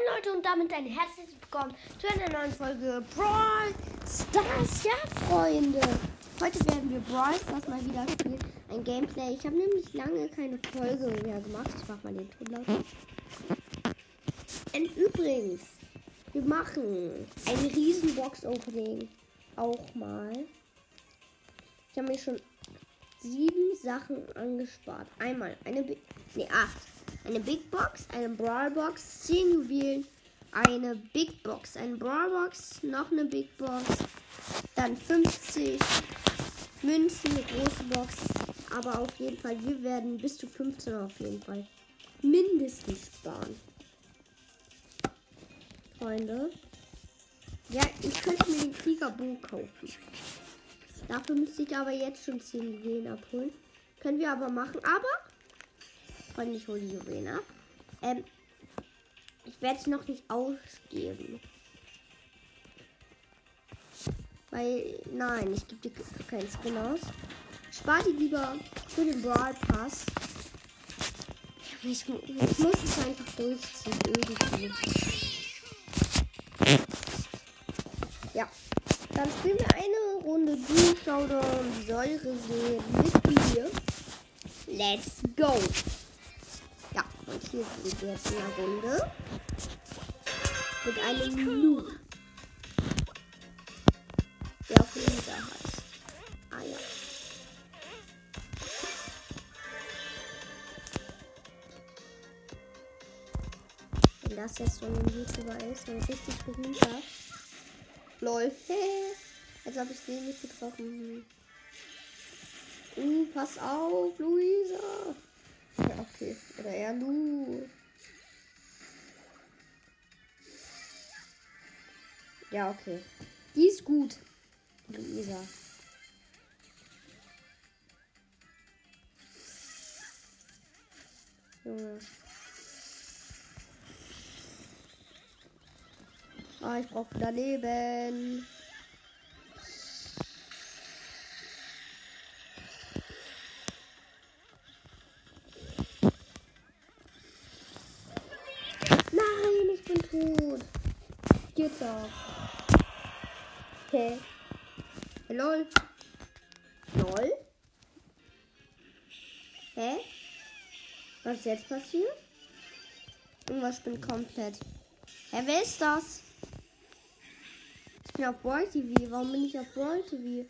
Moin Leute und damit ein herzliches Willkommen zu einer neuen Folge Brawl Stars. Ja, Freunde. Heute werden wir Brawl Stars mal wieder spielen. Ein Gameplay. Ich habe nämlich lange keine Folge mehr gemacht. Ich mach mal den Ton laut. Und übrigens, wir machen ein riesen Box-Opening. Auch mal. Ich habe mir schon sieben Sachen angespart. Einmal eine, nee, acht. Eine Big Box, eine Brawl Box, 10 Juwelen, eine Big Box, eine Brawl Box, noch eine Big Box, dann 50 Münzen, eine große Box. Aber auf jeden Fall, wir werden bis zu 15 auf jeden Fall mindestens sparen. Freunde. Ja, ich könnte mir den Kriegerbogen kaufen. Dafür müsste ich aber jetzt schon 10 Juwelen abholen. Können wir aber machen. Aber Freunde, ich hole die Juwelen. Ähm, ich werde es noch nicht ausgeben. Weil, nein, ich gebe dir keinen Skin aus. Spar die lieber für den Brawl Pass. Ich, ich muss es einfach durchziehen, irgendwie. Ja. Dann spielen wir eine Runde Du Showdown Säure sehen mit mir. Let's go! Und hier sind wir jetzt in der Runde. Mit einem Lu. Der auch Lisa heißt. Ah ja. Wenn das jetzt so ein YouTuber ist, ein richtig berühmter. Lol. Als ob ich den nicht getroffen Uh, pass auf, Luisa. Ja, okay. Oder eher Lu. Ja, okay. Die ist gut. Luisa. Junge. Ah, ich brauche daneben. tot. Geht's auch. Okay. Hey, lol. Lol? Hä? Was ist jetzt passiert? Irgendwas spinnt komplett. Hä, wer ist das? Ich bin auf Brawl TV. Warum bin ich auf Brawl TV?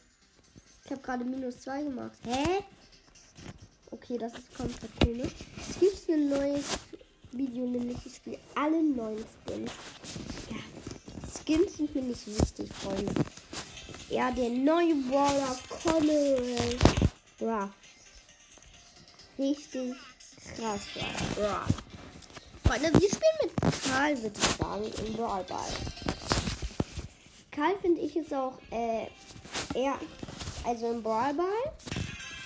Ich habe gerade minus 2 gemacht. Hä? Okay, das ist komplett komisch. Es gibt ein neues Video, nämlich ich spiele alle neuen Skins. Ja, Skins sind mir nicht wichtig, Freunde. Ja, der neue Brawler Colonel Ruff. Richtig krass, ja. Freunde, wir spielen mit Karl, würde ich sagen, im Brawl Ball. Karl finde ich ist auch äh, eher, also im Brawl Ball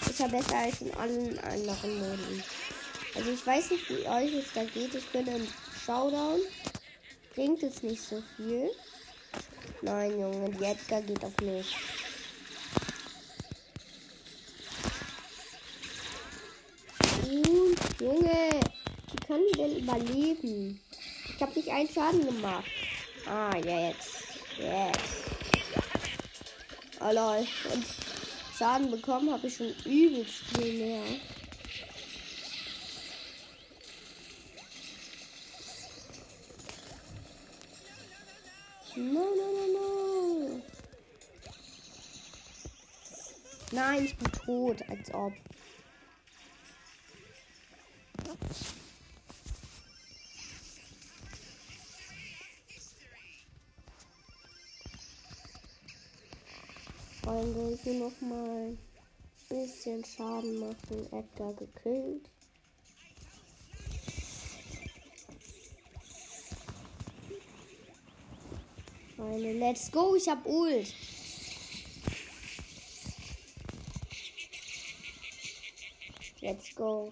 ist er besser als in allen anderen Moden. Also ich weiß nicht, wie euch es da geht. Ich bin im Showdown. Bringt es nicht so viel. Nein, Junge, die Edgar geht auf mich. Und, Junge, wie können die denn überleben? Ich habe nicht einen Schaden gemacht. Ah, jetzt. Jetzt. Oh lol. Und Schaden bekommen habe ich schon übelst viel mehr. No, no, no, no. Nein, ich bin tot, als ob. Freunde, ich will noch mal ein bisschen Schaden machen. Edgar gekillt. Freunde. Let's go, ich hab Ult. Let's go.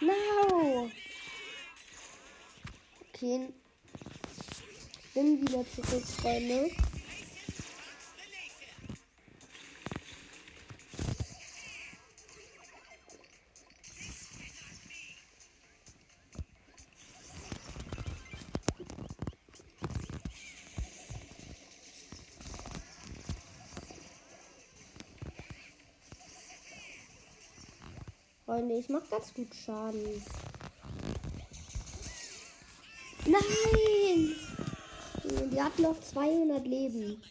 No. Okay. Bin wieder zurück, Freunde. Freunde, ich mach ganz gut Schaden. Nein! Die hat noch 200 Leben.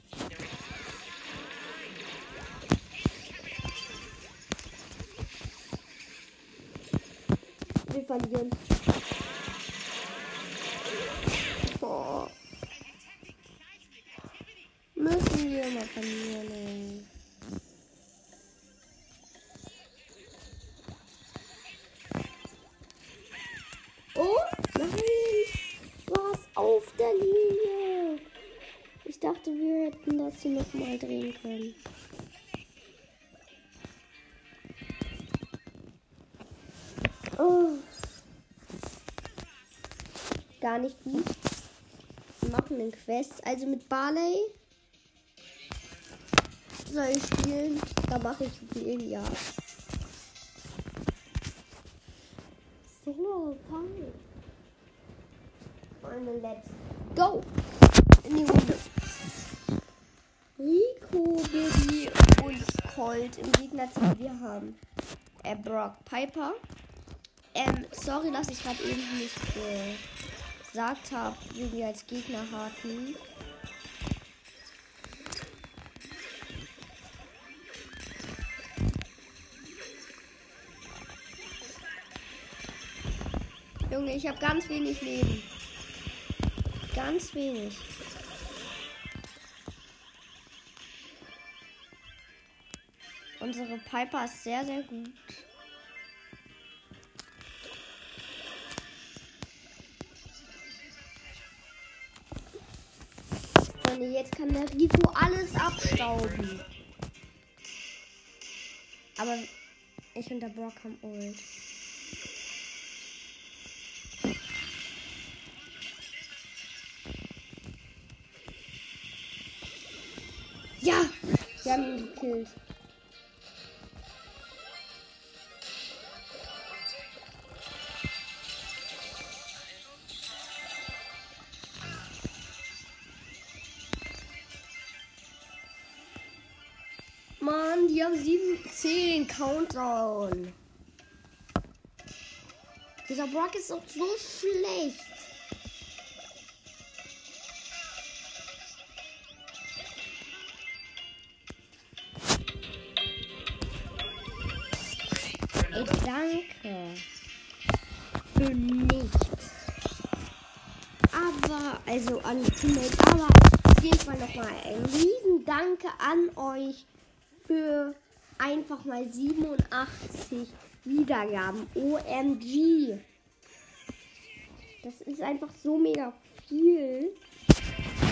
Wir verlieren. Boah. Müssen wir mal verlieren, ey. Hätten das hier noch mal drehen können. Oh. Gar nicht gut. Wir machen einen Quest. Also mit Barley soll ich spielen. Da mache ich viel, ja. Party. Freunde, let's go. In die Runde. Colt im Gegnerteam. Wir haben äh, Brock Piper. Ähm, sorry, dass ich gerade eben nicht gesagt habe, wie wir als Gegner hatten. Junge, ich habe ganz wenig Leben. Ganz wenig. Unsere Piper ist sehr, sehr gut. Und jetzt kann der Rifo alles abstauben. Aber ich und der Brock haben Ult. Ja, wir haben ihn gekillt. 10 Countdown. Dieser Brock ist doch so schlecht. Ich danke für nichts. Aber, also an Teammates, aber auf jeden Fall nochmal ein riesen Danke an euch für einfach mal 87 Wiedergaben. OMG. Das ist einfach so mega viel.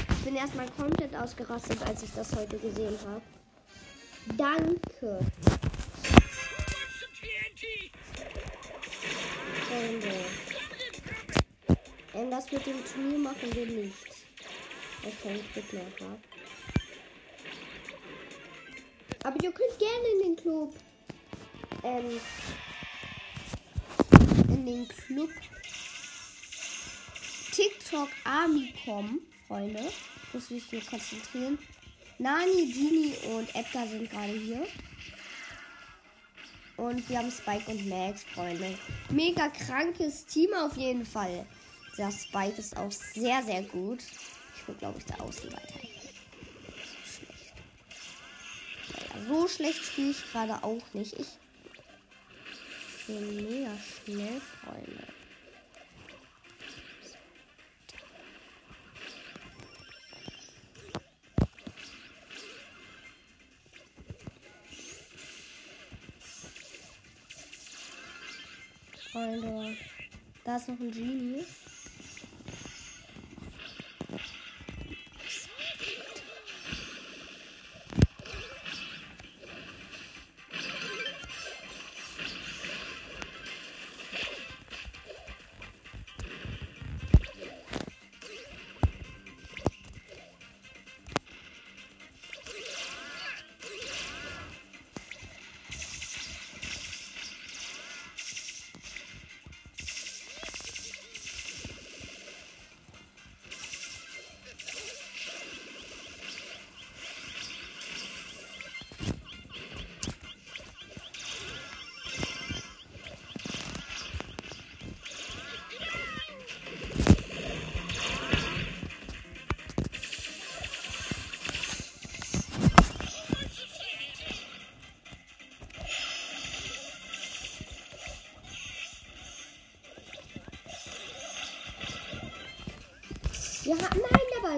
Ich bin erstmal komplett ausgerastet, als ich das heute gesehen habe. Danke. Freunde. Ähm, das mit dem Turnier machen wir nicht. Weil ich keinen Glück mehr habe. Aber ihr könnt gerne in den Club. Ähm, in den Club TikTok Army kommen, Freunde. Muss mich hier konzentrieren. Nani, Genie und Edgar sind gerade hier. Und wir haben Spike und Max, Freunde. Mega krankes Team auf jeden Fall. Der Spike ist auch sehr, sehr gut. Ich bin, glaube ich, der Außenseiter. So schlecht spiele ich gerade auch nicht. Ich bin mega schnell, Freunde. Freunde, da ist noch ein Genie.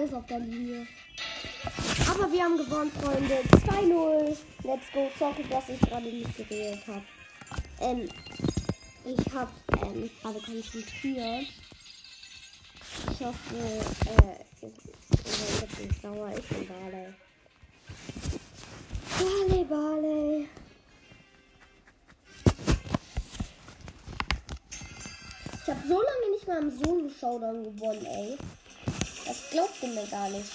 Ist auf der Linie. Aber wir haben gewonnen, Freunde. 2-0. Let's go. Sorry, dass ich gerade nicht geredet habe. Ähm, ich habe ähm, gerade konzentriert. Ich hoffe, äh, seid jetzt nicht sauer. Ich bin Barley. Barley, Barley. Ich habe so lange nicht mal im Solo-Showdown gewonnen, ey. Glaubt mir gar nicht.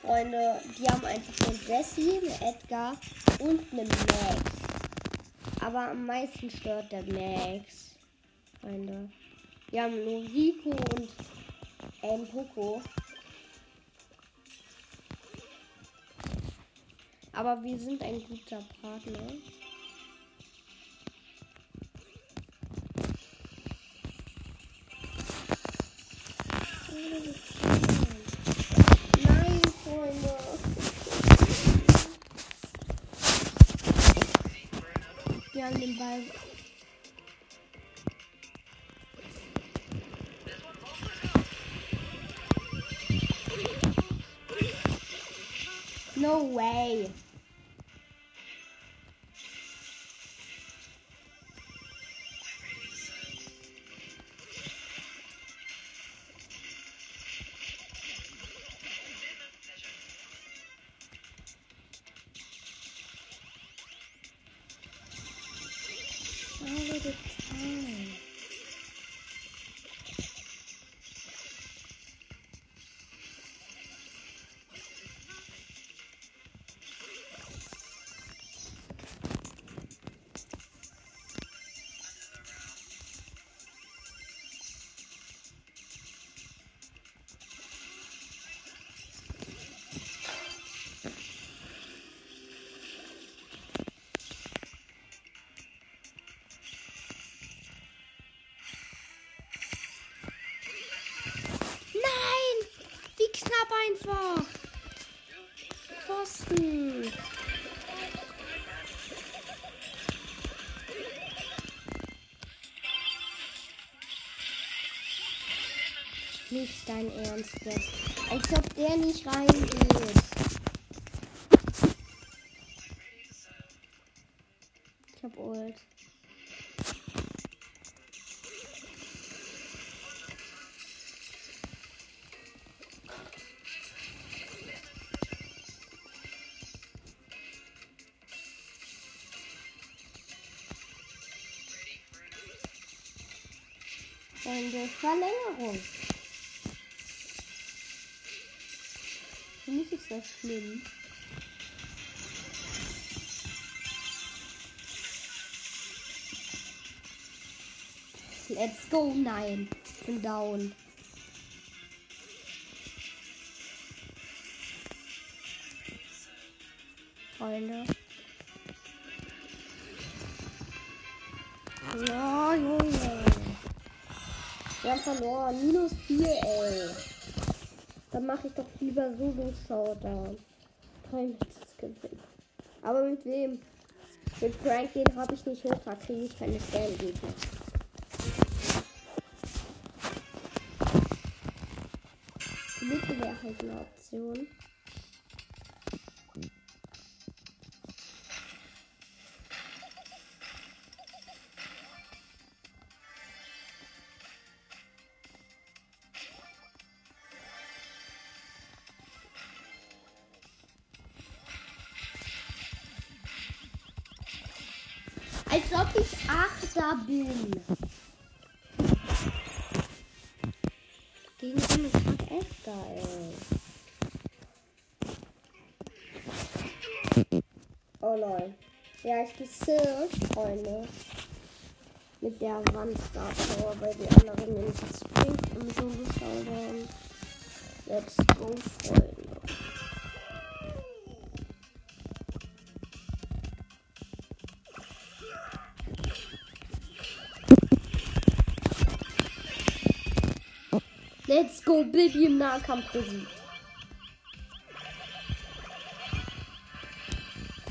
Freunde, die haben einfach einen Jesse, einen Edgar und einen Max. Aber am meisten stört der Max. Freunde. Wir haben nur Rico und ähm, Poco. Aber wir sind ein guter Partner. No way. Knapp einfach! Pfosten! Nicht dein Ernst. Als ob der nicht reingeht. Freunde, Verlängerung. Für mich ist das schlimm. Let's go, nein. Ich bin down. Freunde. Verloren. Minus 4, ey. Dann mache ich doch lieber Solo Showdown. Toll mit das. Aber mit wem? Mit Frank, den habe ich nicht hoch. Da kriege ich keine Stellengegner. Die Mitte wäre halt eine Option. Ich Achter bin. Gegen so eine Karte Elfter, ey. Oh lol. Ja, ich bin Search, Freunde. Mit der Wandstar Power, weil die anderen nämlich springt im Solo Showdown. Let's go, Freunde. Go, Bibi im Nahkampf besiegt.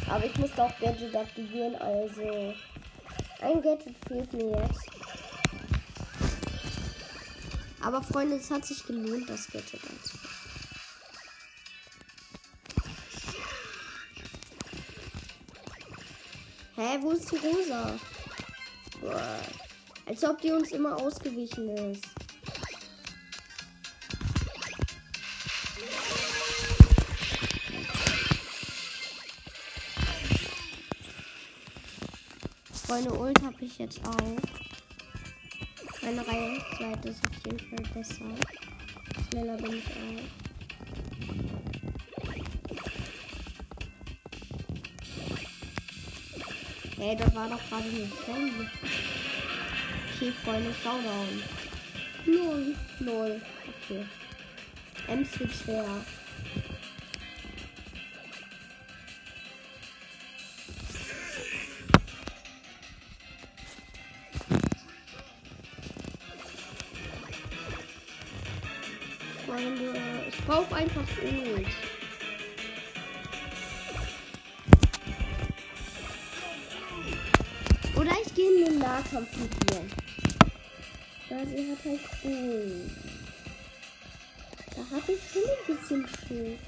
Aber ich musste auch Gadget aktivieren, also ein Gadget fehlt mir jetzt. Aber Freunde, es hat sich gelohnt, das Gadget einzubauen. Hä, wo ist die Rosa? Boah. Als ob die uns immer ausgewichen ist. Freunde, Ult habe ich jetzt auch. Meine Reichweite ist auf jeden Fall besser. Schneller bin ich auch. Hey, da war doch gerade eine Sandy. Okay, Freunde, Showdown. Null. Null. Okay. Ems wird Ult. Oder ich gehe in den Nahkampf mit ihr. Da sie hat halt Ult. Da habe ich schon ein bisschen Schiss.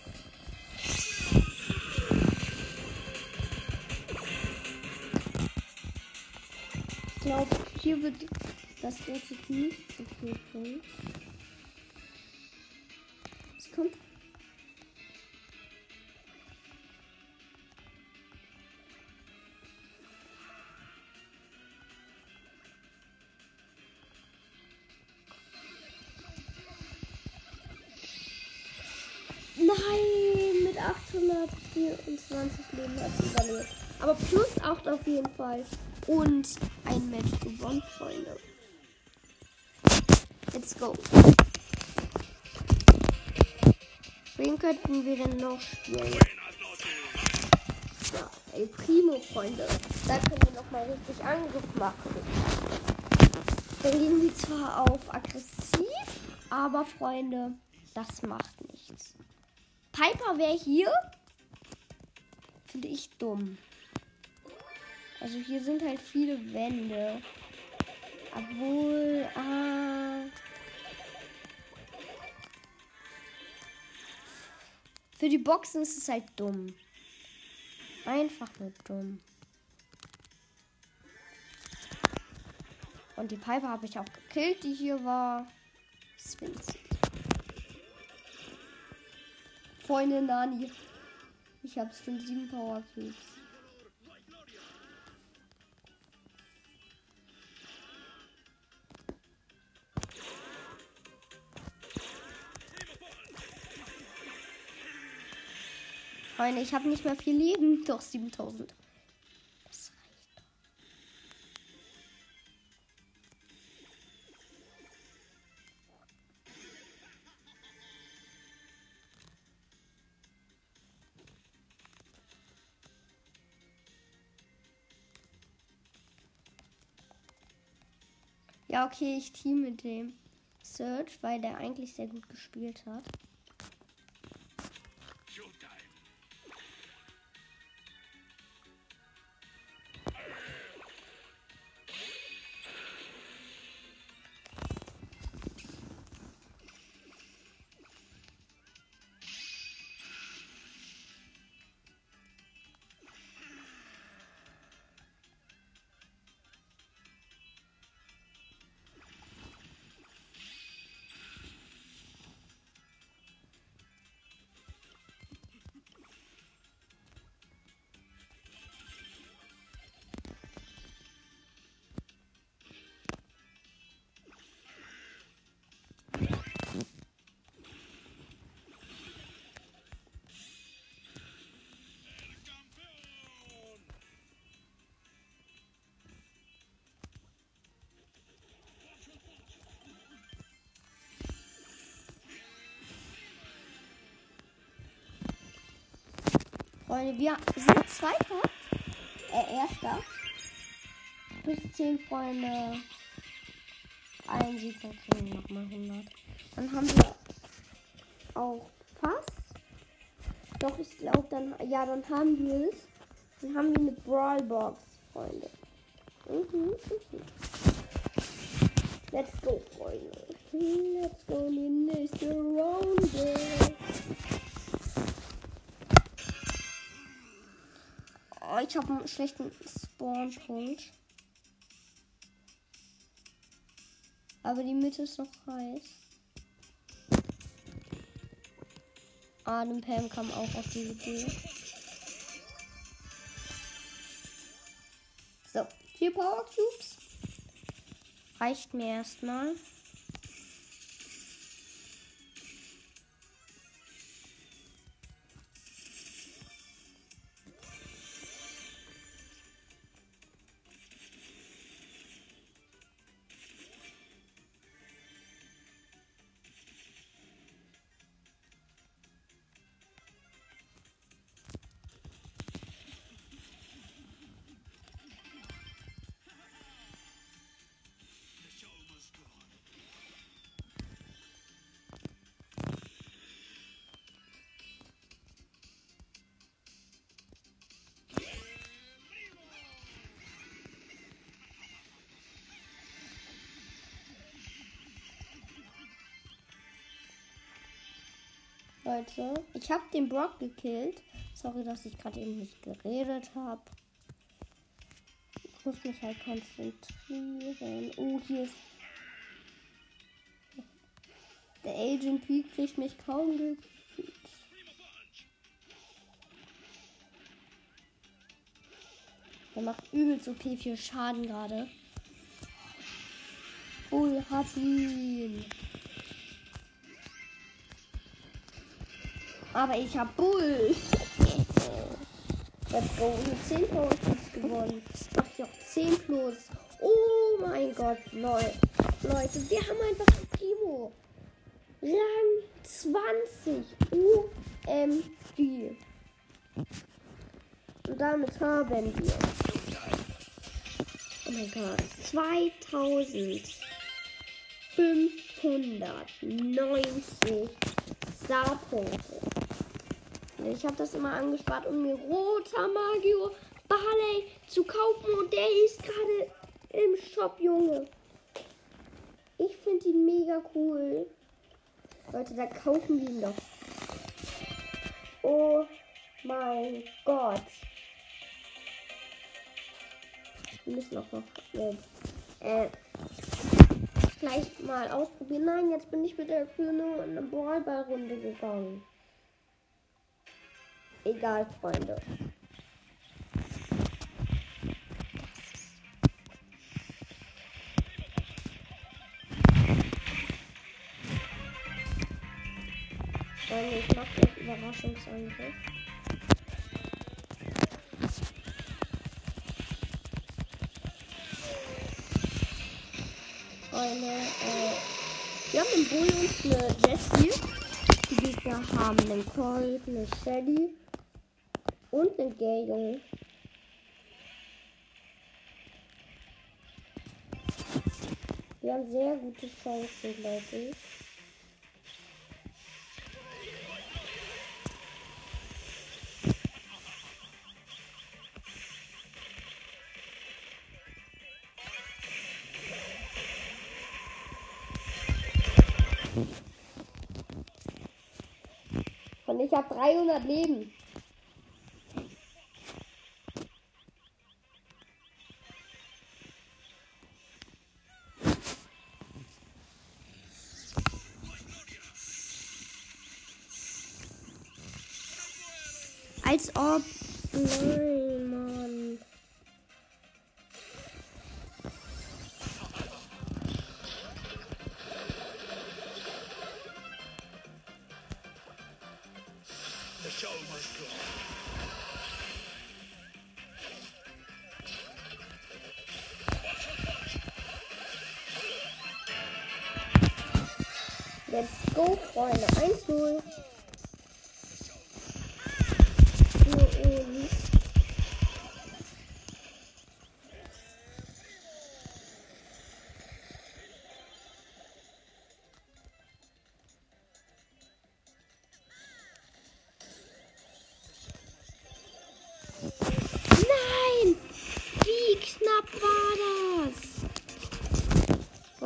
Ich glaube, hier wird das Gadget nicht so viel bringen. 824 Leben sie überlebt. Aber plus 8 auf jeden Fall. Und ein Match gewonnen, Freunde. Let's go. Wen könnten wir denn noch spielen? Ja, El Primo, Freunde. Da können wir noch mal richtig Angriff machen. Dann gehen wir zwar auf aggressiv, aber Freunde, das macht nichts. Piper wäre hier. Finde ich dumm. Also hier sind halt viele Wände. Obwohl, ah. Für die Boxen ist es halt dumm. Einfach nur dumm. Und die Piper habe ich auch gekillt, die hier war. Winzig. Freunde Nani. Ich habe schon sieben Power Cubes. Freunde, ich habe nicht mehr viel Leben. Doch 7000. Ja, okay, ich team mit dem Search, weil der eigentlich sehr gut gespielt hat. Freunde, wir sind Zweiter. Äh, Erster. Plus 10 Freunde. Ein Sieg, wir nochmal 100. Dann haben wir auch fast. Doch, ich glaube, dann. Ja, dann haben wir es. Dann haben wir eine Brawlbox, Freunde. Mhm, mhm. Let's go, Freunde. Let's go in die nächste Runde. Oh, ich habe einen schlechten Spawnpunkt. Aber die Mitte ist noch heiß. Ah, den Pam kam auch auf die Idee. So, vier Power Cubes. Reicht mir erstmal. Leute, ich habe den Brock gekillt. Sorry, dass ich gerade eben nicht geredet habe. Ich muss mich halt konzentrieren. Oh, hier ist. Der Agent P kriegt mich kaum gekillt. Der macht übelst so viel Schaden gerade. Bull hat ihn. Aber ich hab Bull. Let's go. Mit 10 Potions gewonnen. Mach ich auch 10 plus. Oh mein Gott, Leute. Leute, wir haben einfach ein Primo. Rang 20. UMG. Und damit haben wir. Oh mein Gott. 2590 Starpunkte. Ich habe das immer angespart, um mir roter Magio Barley zu kaufen. Und der ist gerade im Shop, Junge. Ich finde ihn mega cool. Leute, da kaufen wir ihn doch. Oh mein Gott. Wir müssen auch noch äh, gleich mal ausprobieren. Nein, jetzt bin ich mit der Kühne in eine Ballballrunde gegangen. Egal, Freunde. Freunde, ich mache jetzt Überraschungsangriff. Freunde, äh, wir haben im Bull und eine Jessie. Die Gegner haben einen Colt, eine Shelly und eine Gale. Wir haben sehr gute Chancen, glaube ich. Und ich habe 300 Leben. Mm-hmm.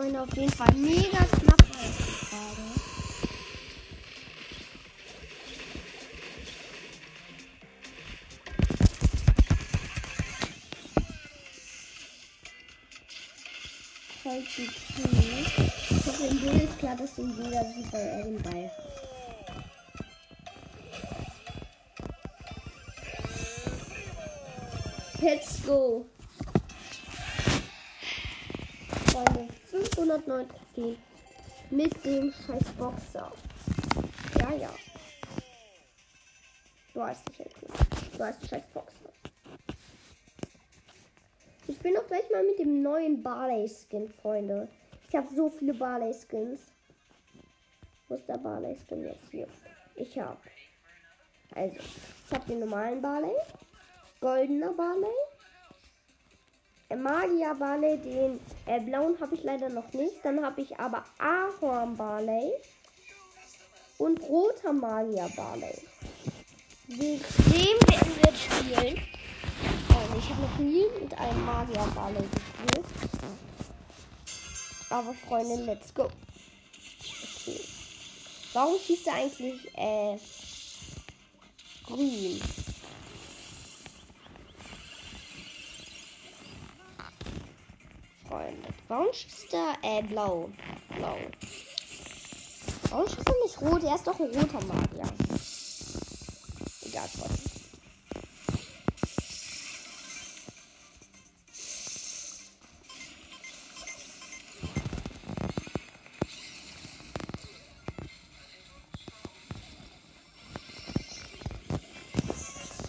Freunde, auf jeden Fall mega knapp. Halt die Tür. Ich hoffe, im Bull ist klar, dass den jeder sieht, weil er den Ball hat. Let's go. Freunde, 509 Trophäen. Mit dem scheiß Boxer. Ja, ja. Du hast dich jetzt. Du hast scheiß Boxer. Ich bin auch gleich mal mit dem neuen Barley-Skin, Freunde. Ich habe so viele Barley-Skins. Wo ist der Barley-Skin jetzt hier? Ich habe. Also, ich habe den normalen Barley. Goldener Barley. Magier Barley, den äh, blauen habe ich leider noch nicht. Dann habe ich aber Ahorn Barley und roter Magier Barley. Mit dem werden wir spielen. Also ich habe noch nie mit einem Magier Barley gespielt. Aber Freunde, let's go. Okay. Warum schießt er eigentlich äh, grün? Freunde. Warum schießt er äh, blau? Blau. Warum schießt er nicht rot? Er ist doch ein roter Magier. Egal, Freunde.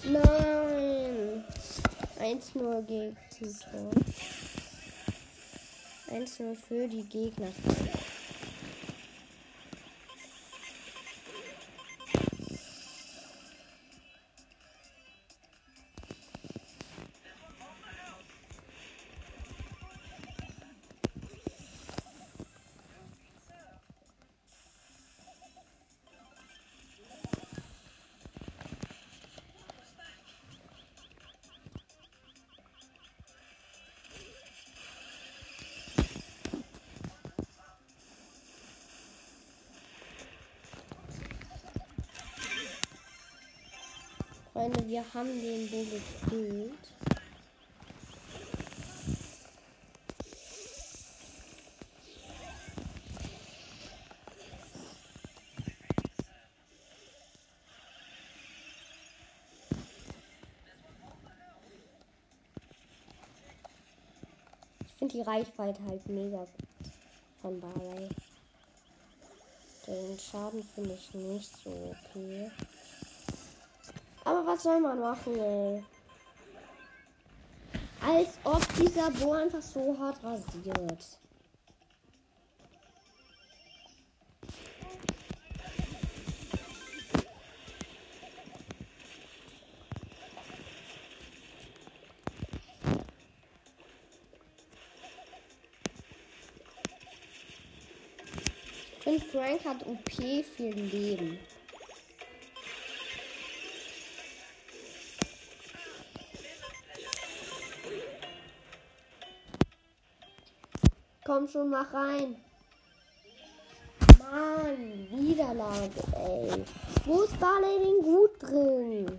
Nein. 1-0 gegen Tor. 1-0 für die Gegner. Freunde, wir haben den Bull gekillt. Ich finde die Reichweite halt mega gut von Barley. Den Schaden finde ich nicht so okay. Aber was soll man machen, ey? Als ob dieser Bo einfach so hart rasiert. Finde, Frank hat OP viel Leben. Komm schon, mach rein. Mann, Niederlage, ey. Wo ist Barley denn gut drin?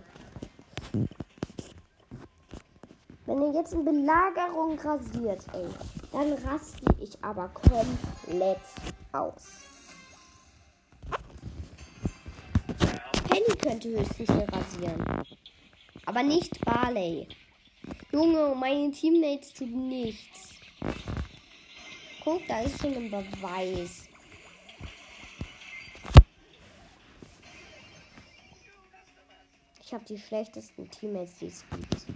Wenn er jetzt in Belagerung rasiert, ey, dann raste ich aber komplett aus. Penny könnte höchstens hier rasieren. Aber nicht Barley. Junge, meine Teammates tun nichts. Guck, da ist schon ein Beweis. Ich habe die schlechtesten Teammates, die es gibt.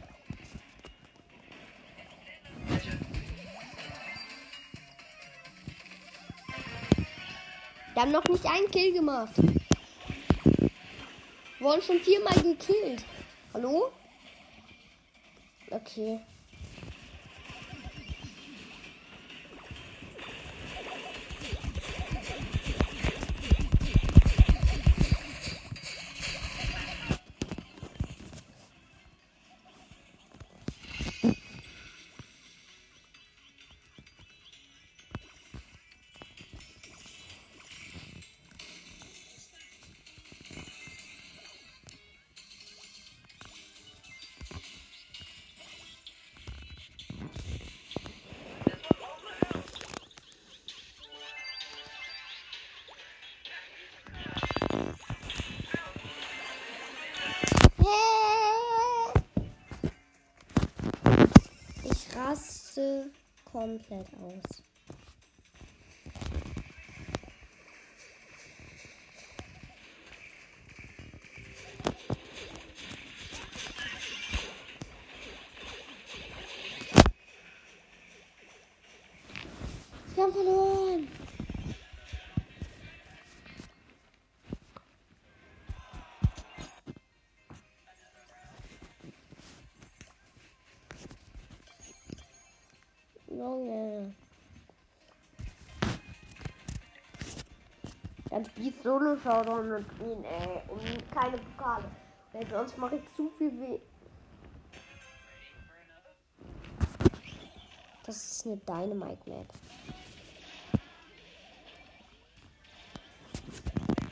Wir haben noch nicht einen Kill gemacht. Wir wurden schon viermal gekillt. Hallo? Okay. Raste komplett aus. Dann spielt Solo Showdown mit ihm, ey. Und keine Pokale. Weil sonst mache ich zu viel weh. Das ist eine Dynamite Map.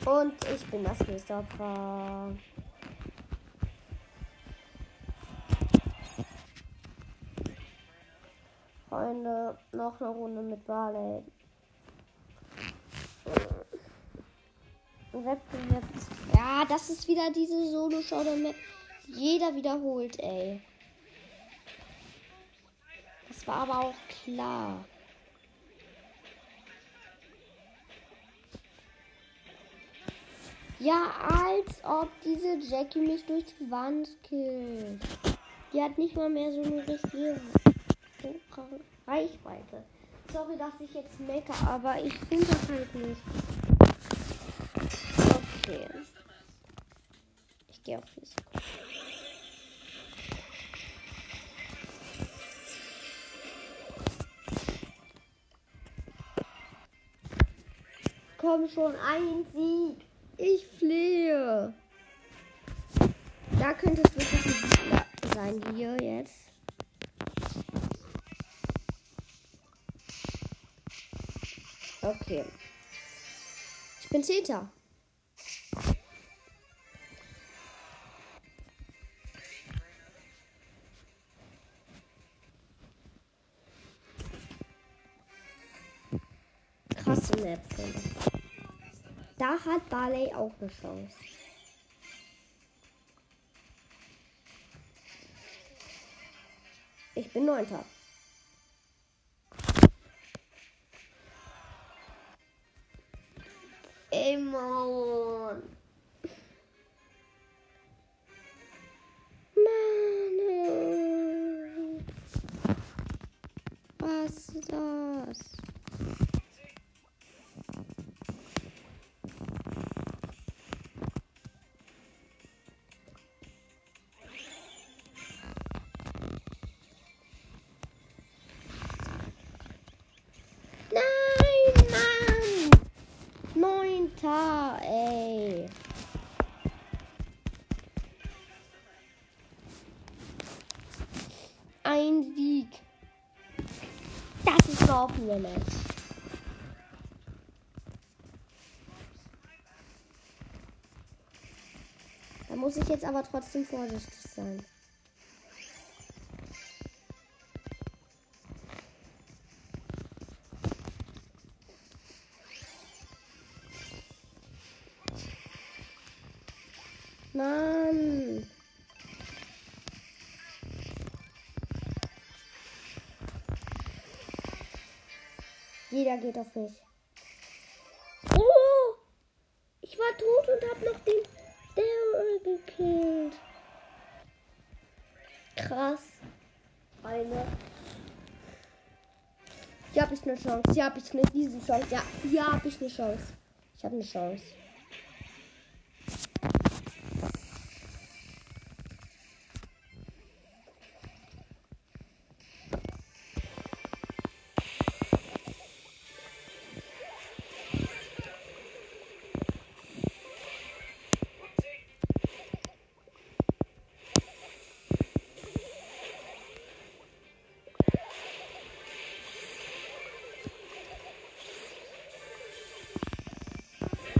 Und ich bin das nächste Opfer. Freunde, noch eine Runde mit Barley. Wettbewerb ist. Ja, das ist wieder diese Solo-Show, damit jeder wiederholt, ey. Das war aber auch klar. Ja, als ob diese Jackie mich durch die Wand killt. Die hat nicht mal mehr so eine richtige Reichweite. Sorry, dass ich jetzt mecke, aber ich finde das halt nicht. Okay. Ich gehe auf Risiko. Komm schon, ein Sieg. Ich flehe. Da könnte es wirklich ein Sieg sein, hier jetzt. Okay. Ich bin Zehnter. Ich. Da hat Barley auch eine Chance. Ich bin Neunter. Ey, Mann. Mann. Was ist das? Ein offene Match. Da muss ich jetzt aber trotzdem vorsichtig sein. Jeder geht auf mich. Oh! Ich war tot und hab noch den Daryl gekillt. Krass. Eine. Hier habe ich eine Chance. Hier habe ich eine diese Chance. Ja, hier habe ich eine Chance. Ich habe eine Chance.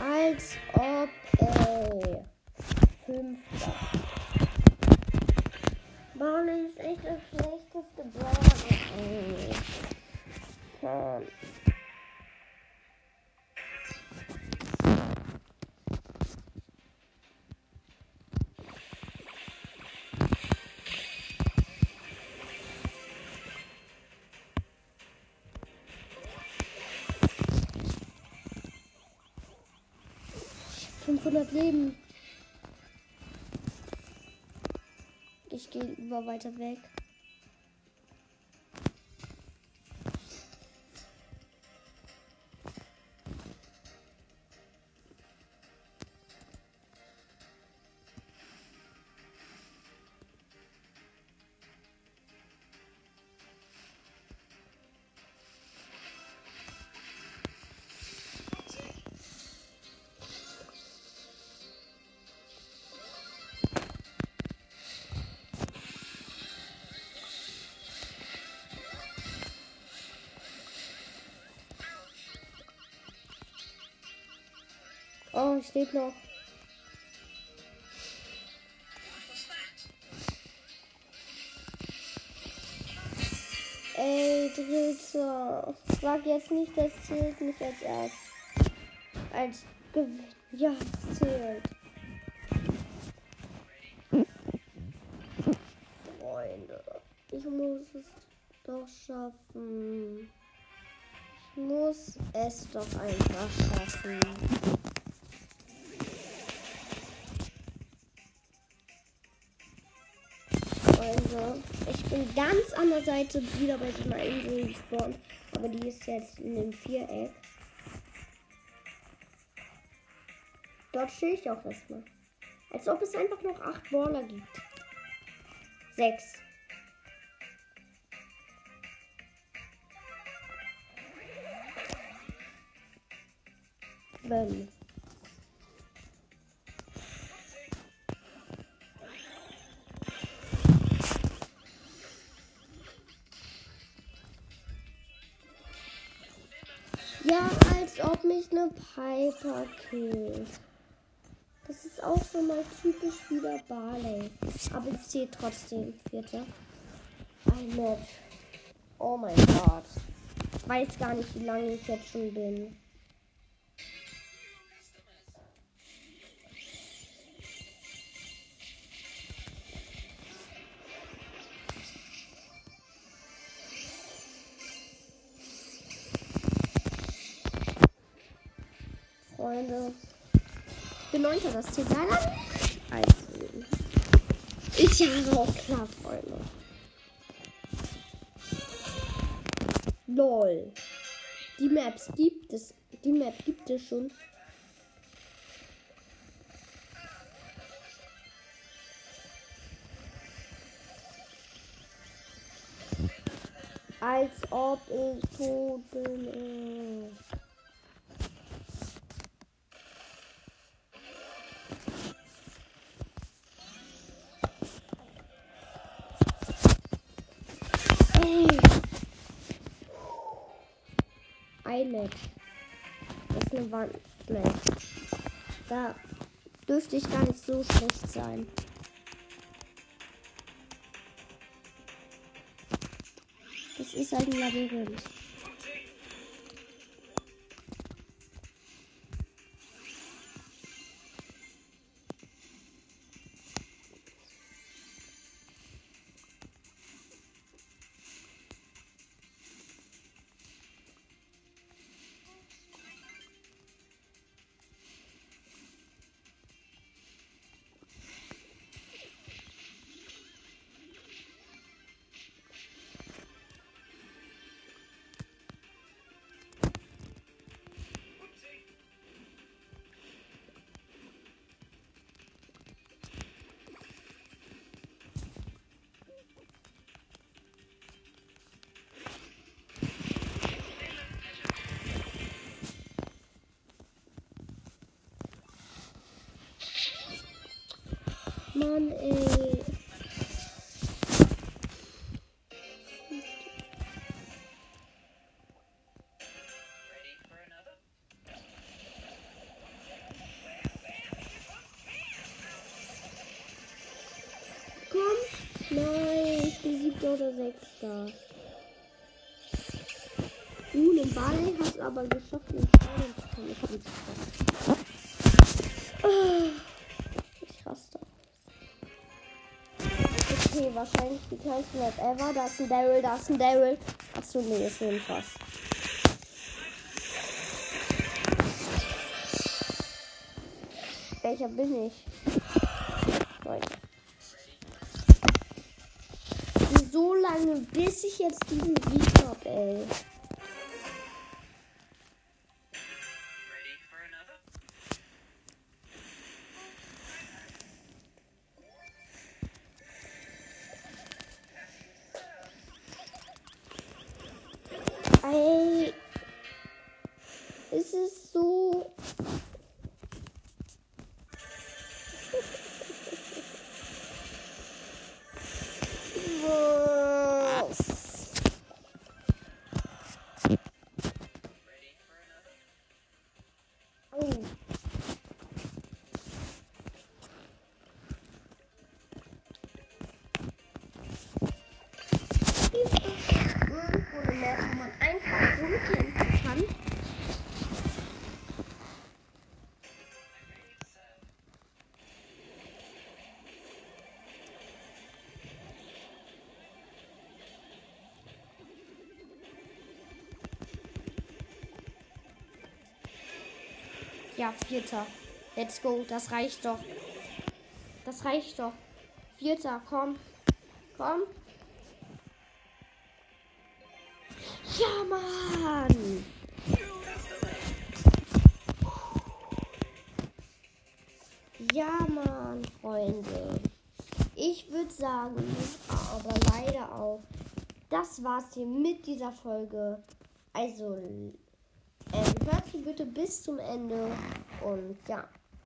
Als ob, ey. Fünfter. Barley ist echt das schlechteste Brawler, ey. Hm. 500 Leben. Ich gehe über weiter weg. Ich lebe noch. Ey, Dritter. Sag jetzt nicht, das zählt nicht als erst. Als Gewinn. Ja, es zählt. Freunde, ich muss es doch schaffen. Ich muss es doch einfach schaffen. Bin ganz an der Seite wieder bei so einer Insel gespawnt. Aber die ist jetzt in dem Viereck. Dort stehe ich auch erstmal. Als ob es einfach noch acht Baller gibt. Sechs. Fünf. Ja, als ob mich eine Piper killt. Das ist auch so mal typisch wieder Barley. Aber ich zähle trotzdem. Vierter. Ein Match. Oh mein Gott. Ich weiß gar nicht, wie lange ich jetzt schon bin. Freunde. Ich bin neunter, das zählt leider nicht. Also. Ist ja so klar, Freunde. LOL. Die Maps gibt es. Die Map gibt es schon. Als ob ich tot bin. Wandmap. Da dürfte ich gar nicht so schlecht sein. Das ist halt ein Labyrinth. Aber geschafft, den Stein zu kommen. Ich raste. Okay, wahrscheinlich die kleinste Map ever. Da ist ein Daryl, da ist ein Daryl. Achso, nee, ist nur ein Fass. Welcher bin ich? Neun. So lange, bis ich jetzt diesen Sieg hab, ey. Es ist so. Ja, vierter. Let's go. Das reicht doch. Das reicht doch. Vierter, komm. Komm. Ja, Mann. Ja, Mann, Freunde. Ich würde sagen, aber leider auch. Das war's hier mit dieser Folge. Also, bitte bis zum Ende. Und ja.